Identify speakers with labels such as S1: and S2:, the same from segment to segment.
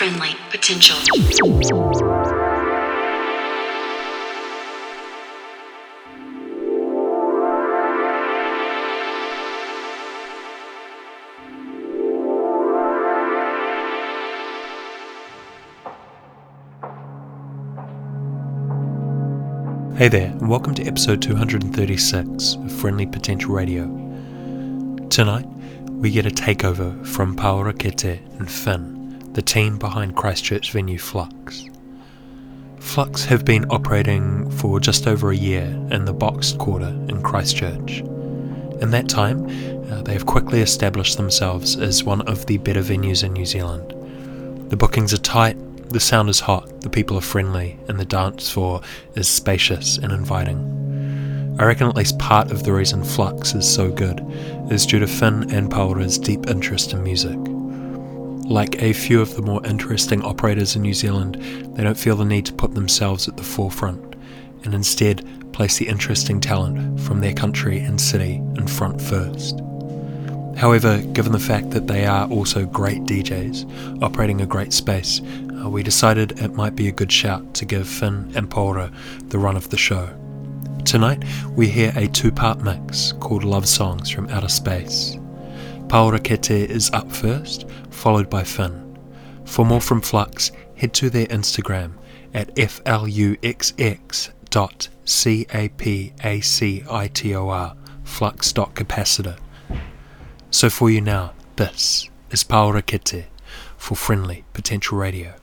S1: friendly potential.
S2: Hey there, and welcome to episode 236 of Friendly Potential Radio. Tonight, we get a takeover from Paora Kete and Finn, the team behind Christchurch venue Flux. Flux have been operating for just over a year in the Boxed Quarter in Christchurch. In that time, uh, they have quickly established themselves as one of the better venues in New Zealand. The bookings are tight, the sound is hot, the people are friendly, and the dance floor is spacious and inviting. I reckon at least part of the reason Flux is so good is due to Finn and Paora's deep interest in music. Like a few of the more interesting operators in New Zealand, they don't feel the need to put themselves at the forefront, and instead place the interesting talent from their country and city in front first. However, given the fact that they are also great DJs, operating a great space, uh, we decided it might be a good shout to give Finn and Paora the run of the show. Tonight, we hear a two part mix called Love Songs from Outer Space. Paora Kete is up first, followed by Finn. For more from Flux, head to their Instagram at fluxx.capacitor, flux.capacitor. So for you now, this is Paora Kete for Friendly Potential Radio.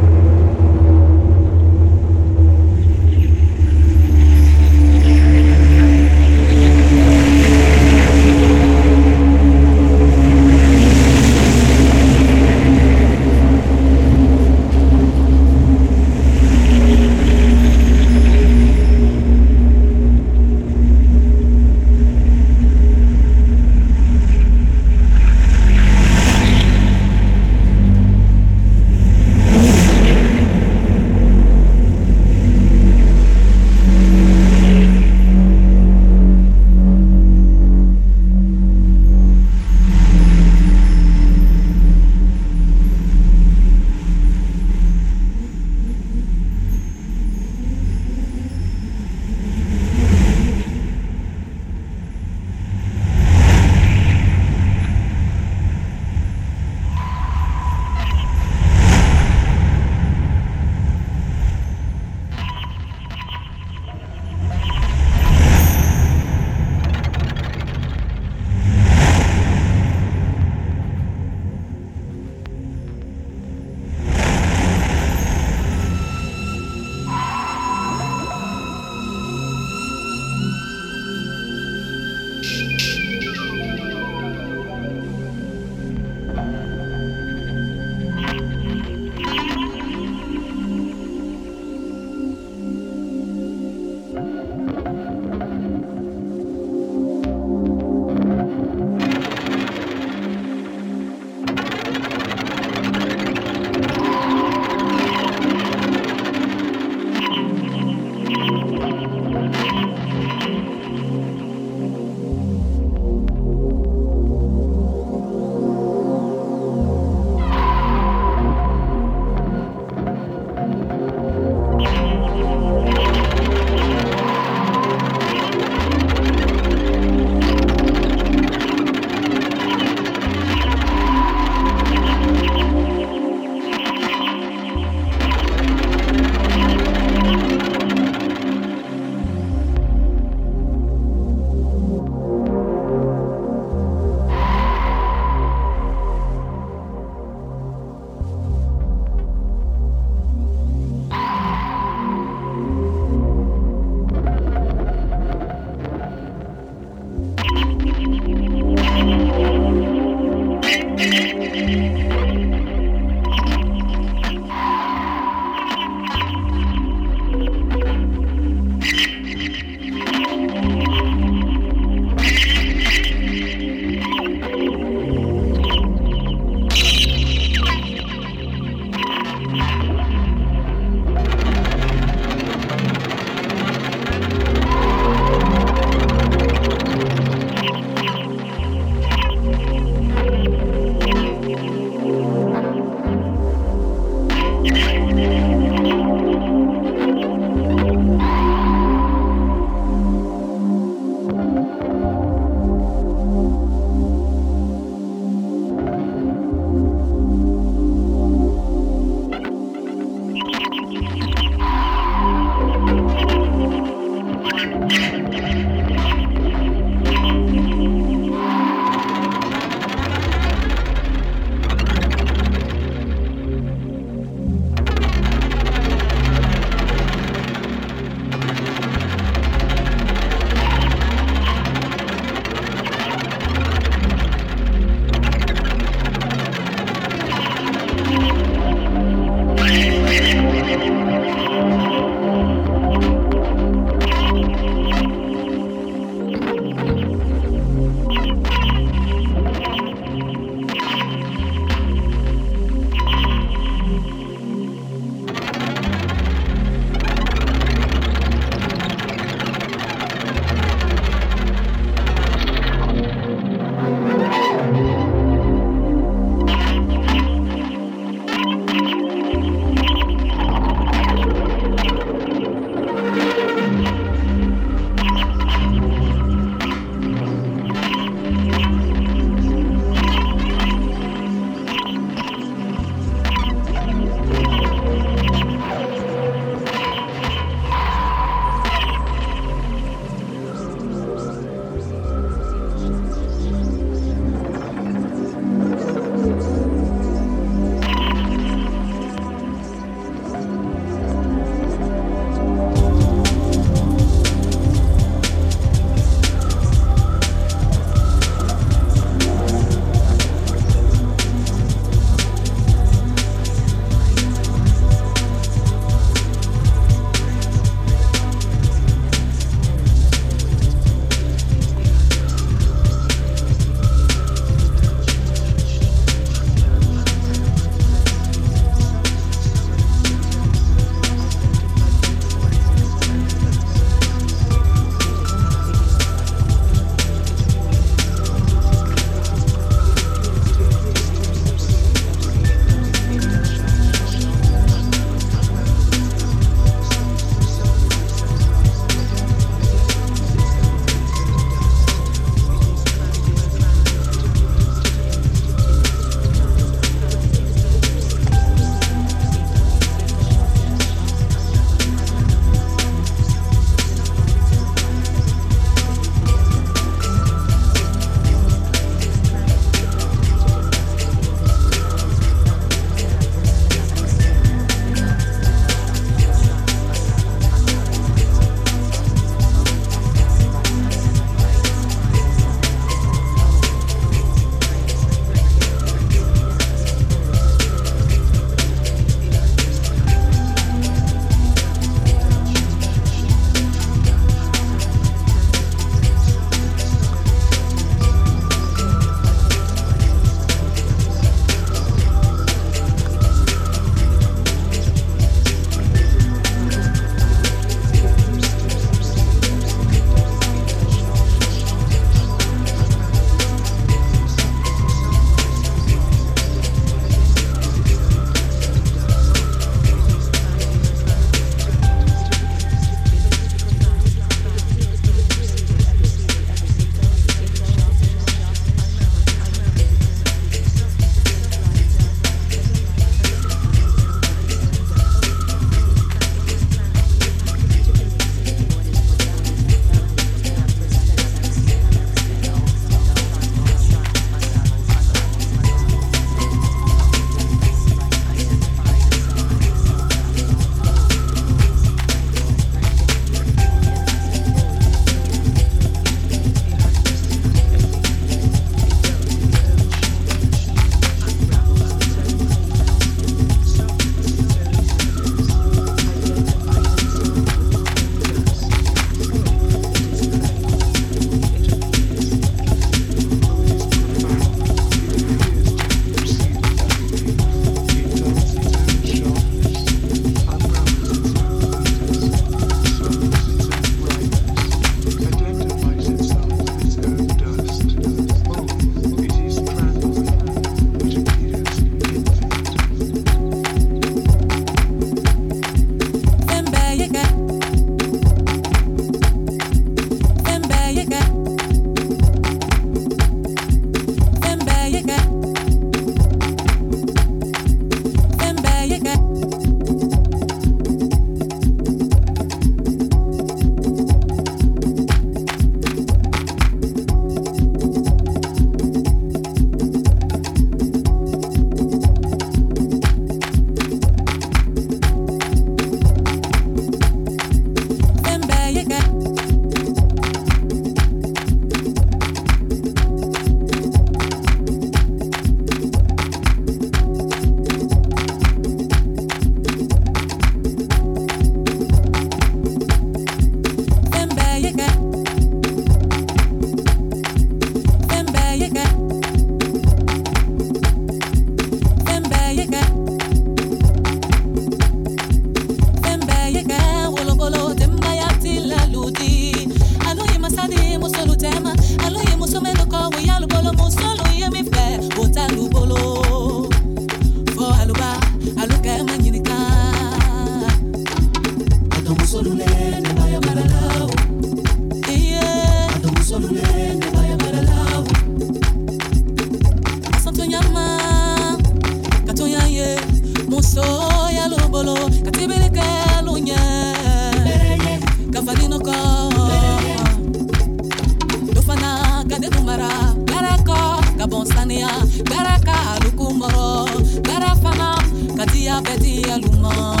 S1: Beti aluma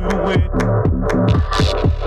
S3: Do it.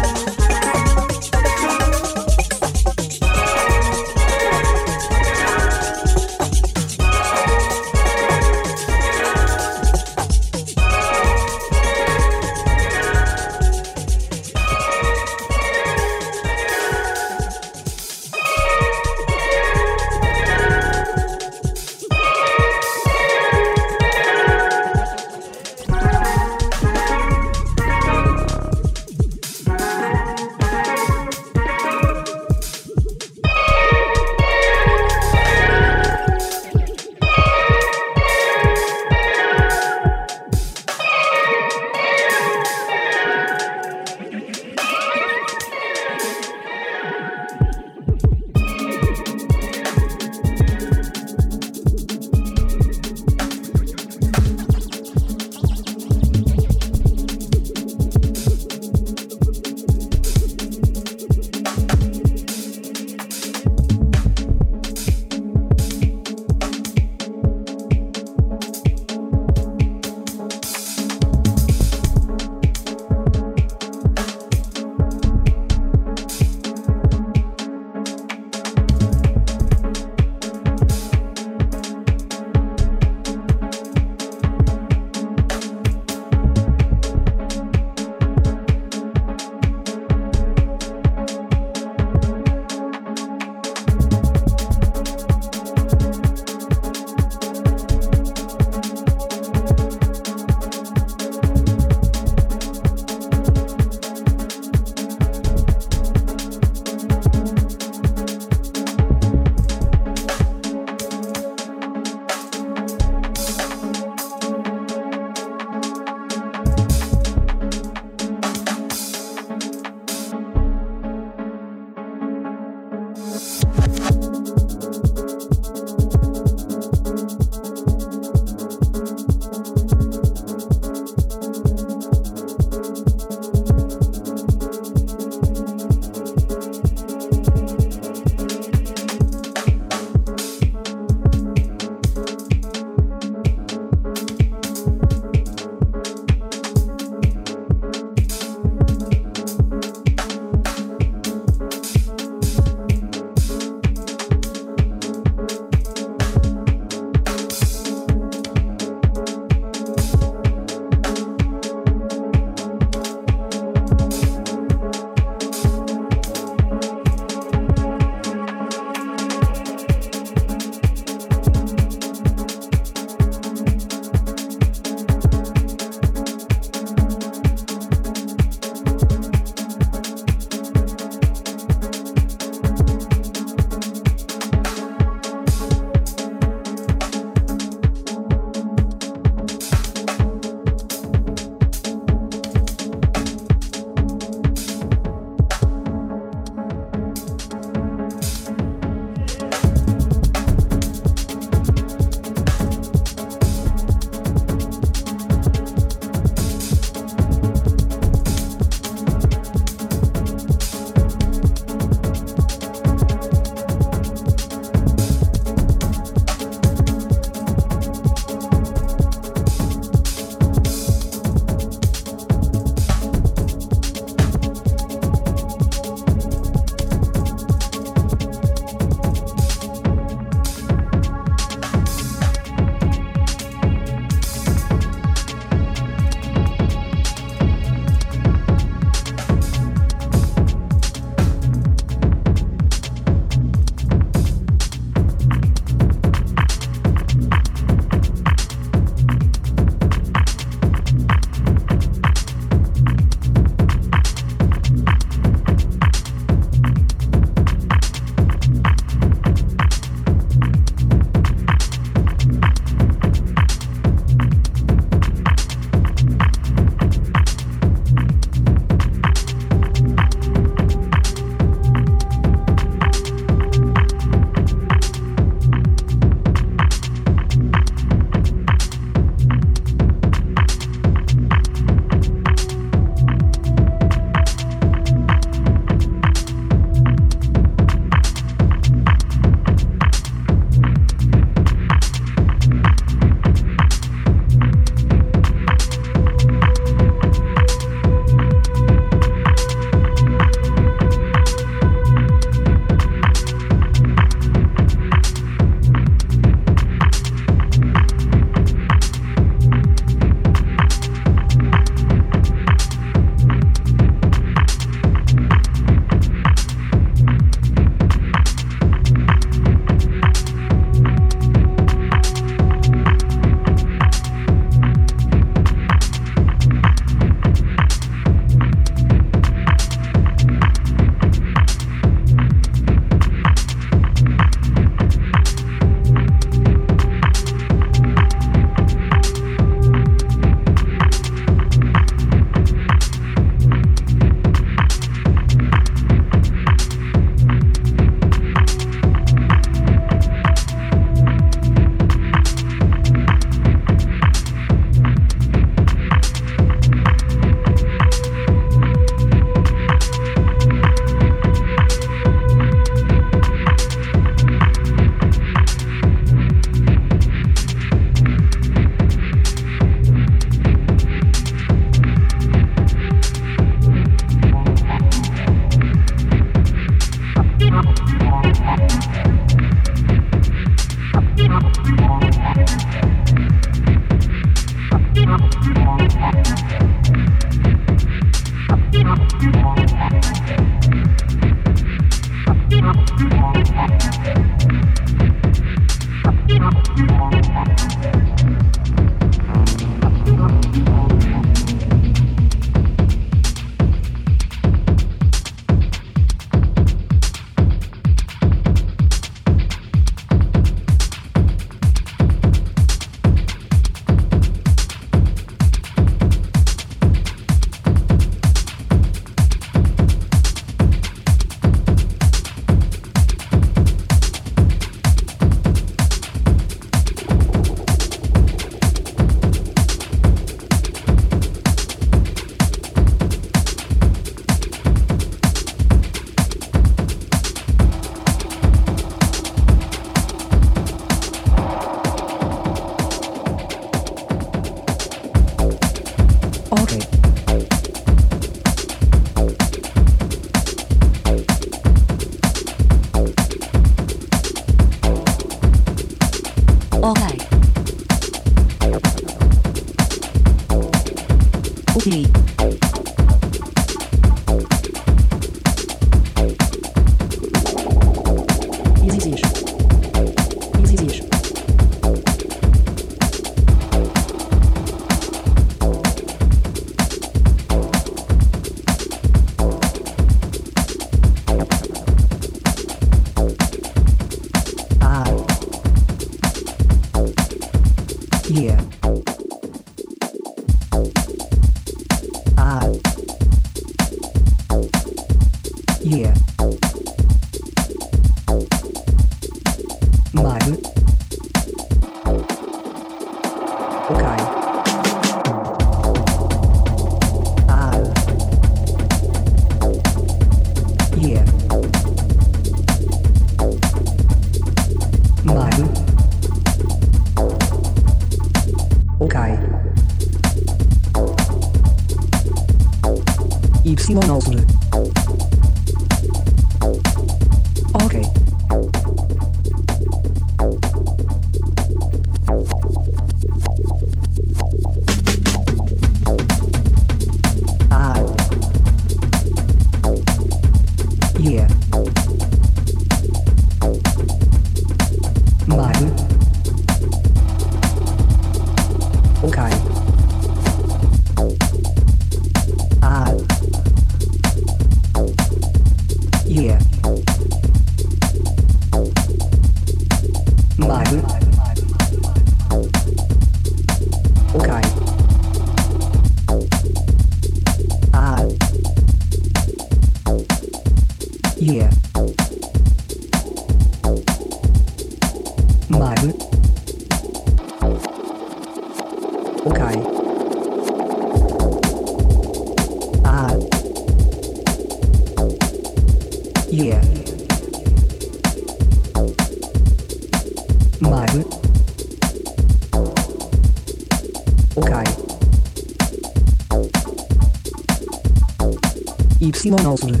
S3: Y olsun.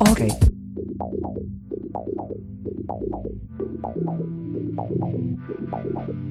S3: Okay.
S4: Bye.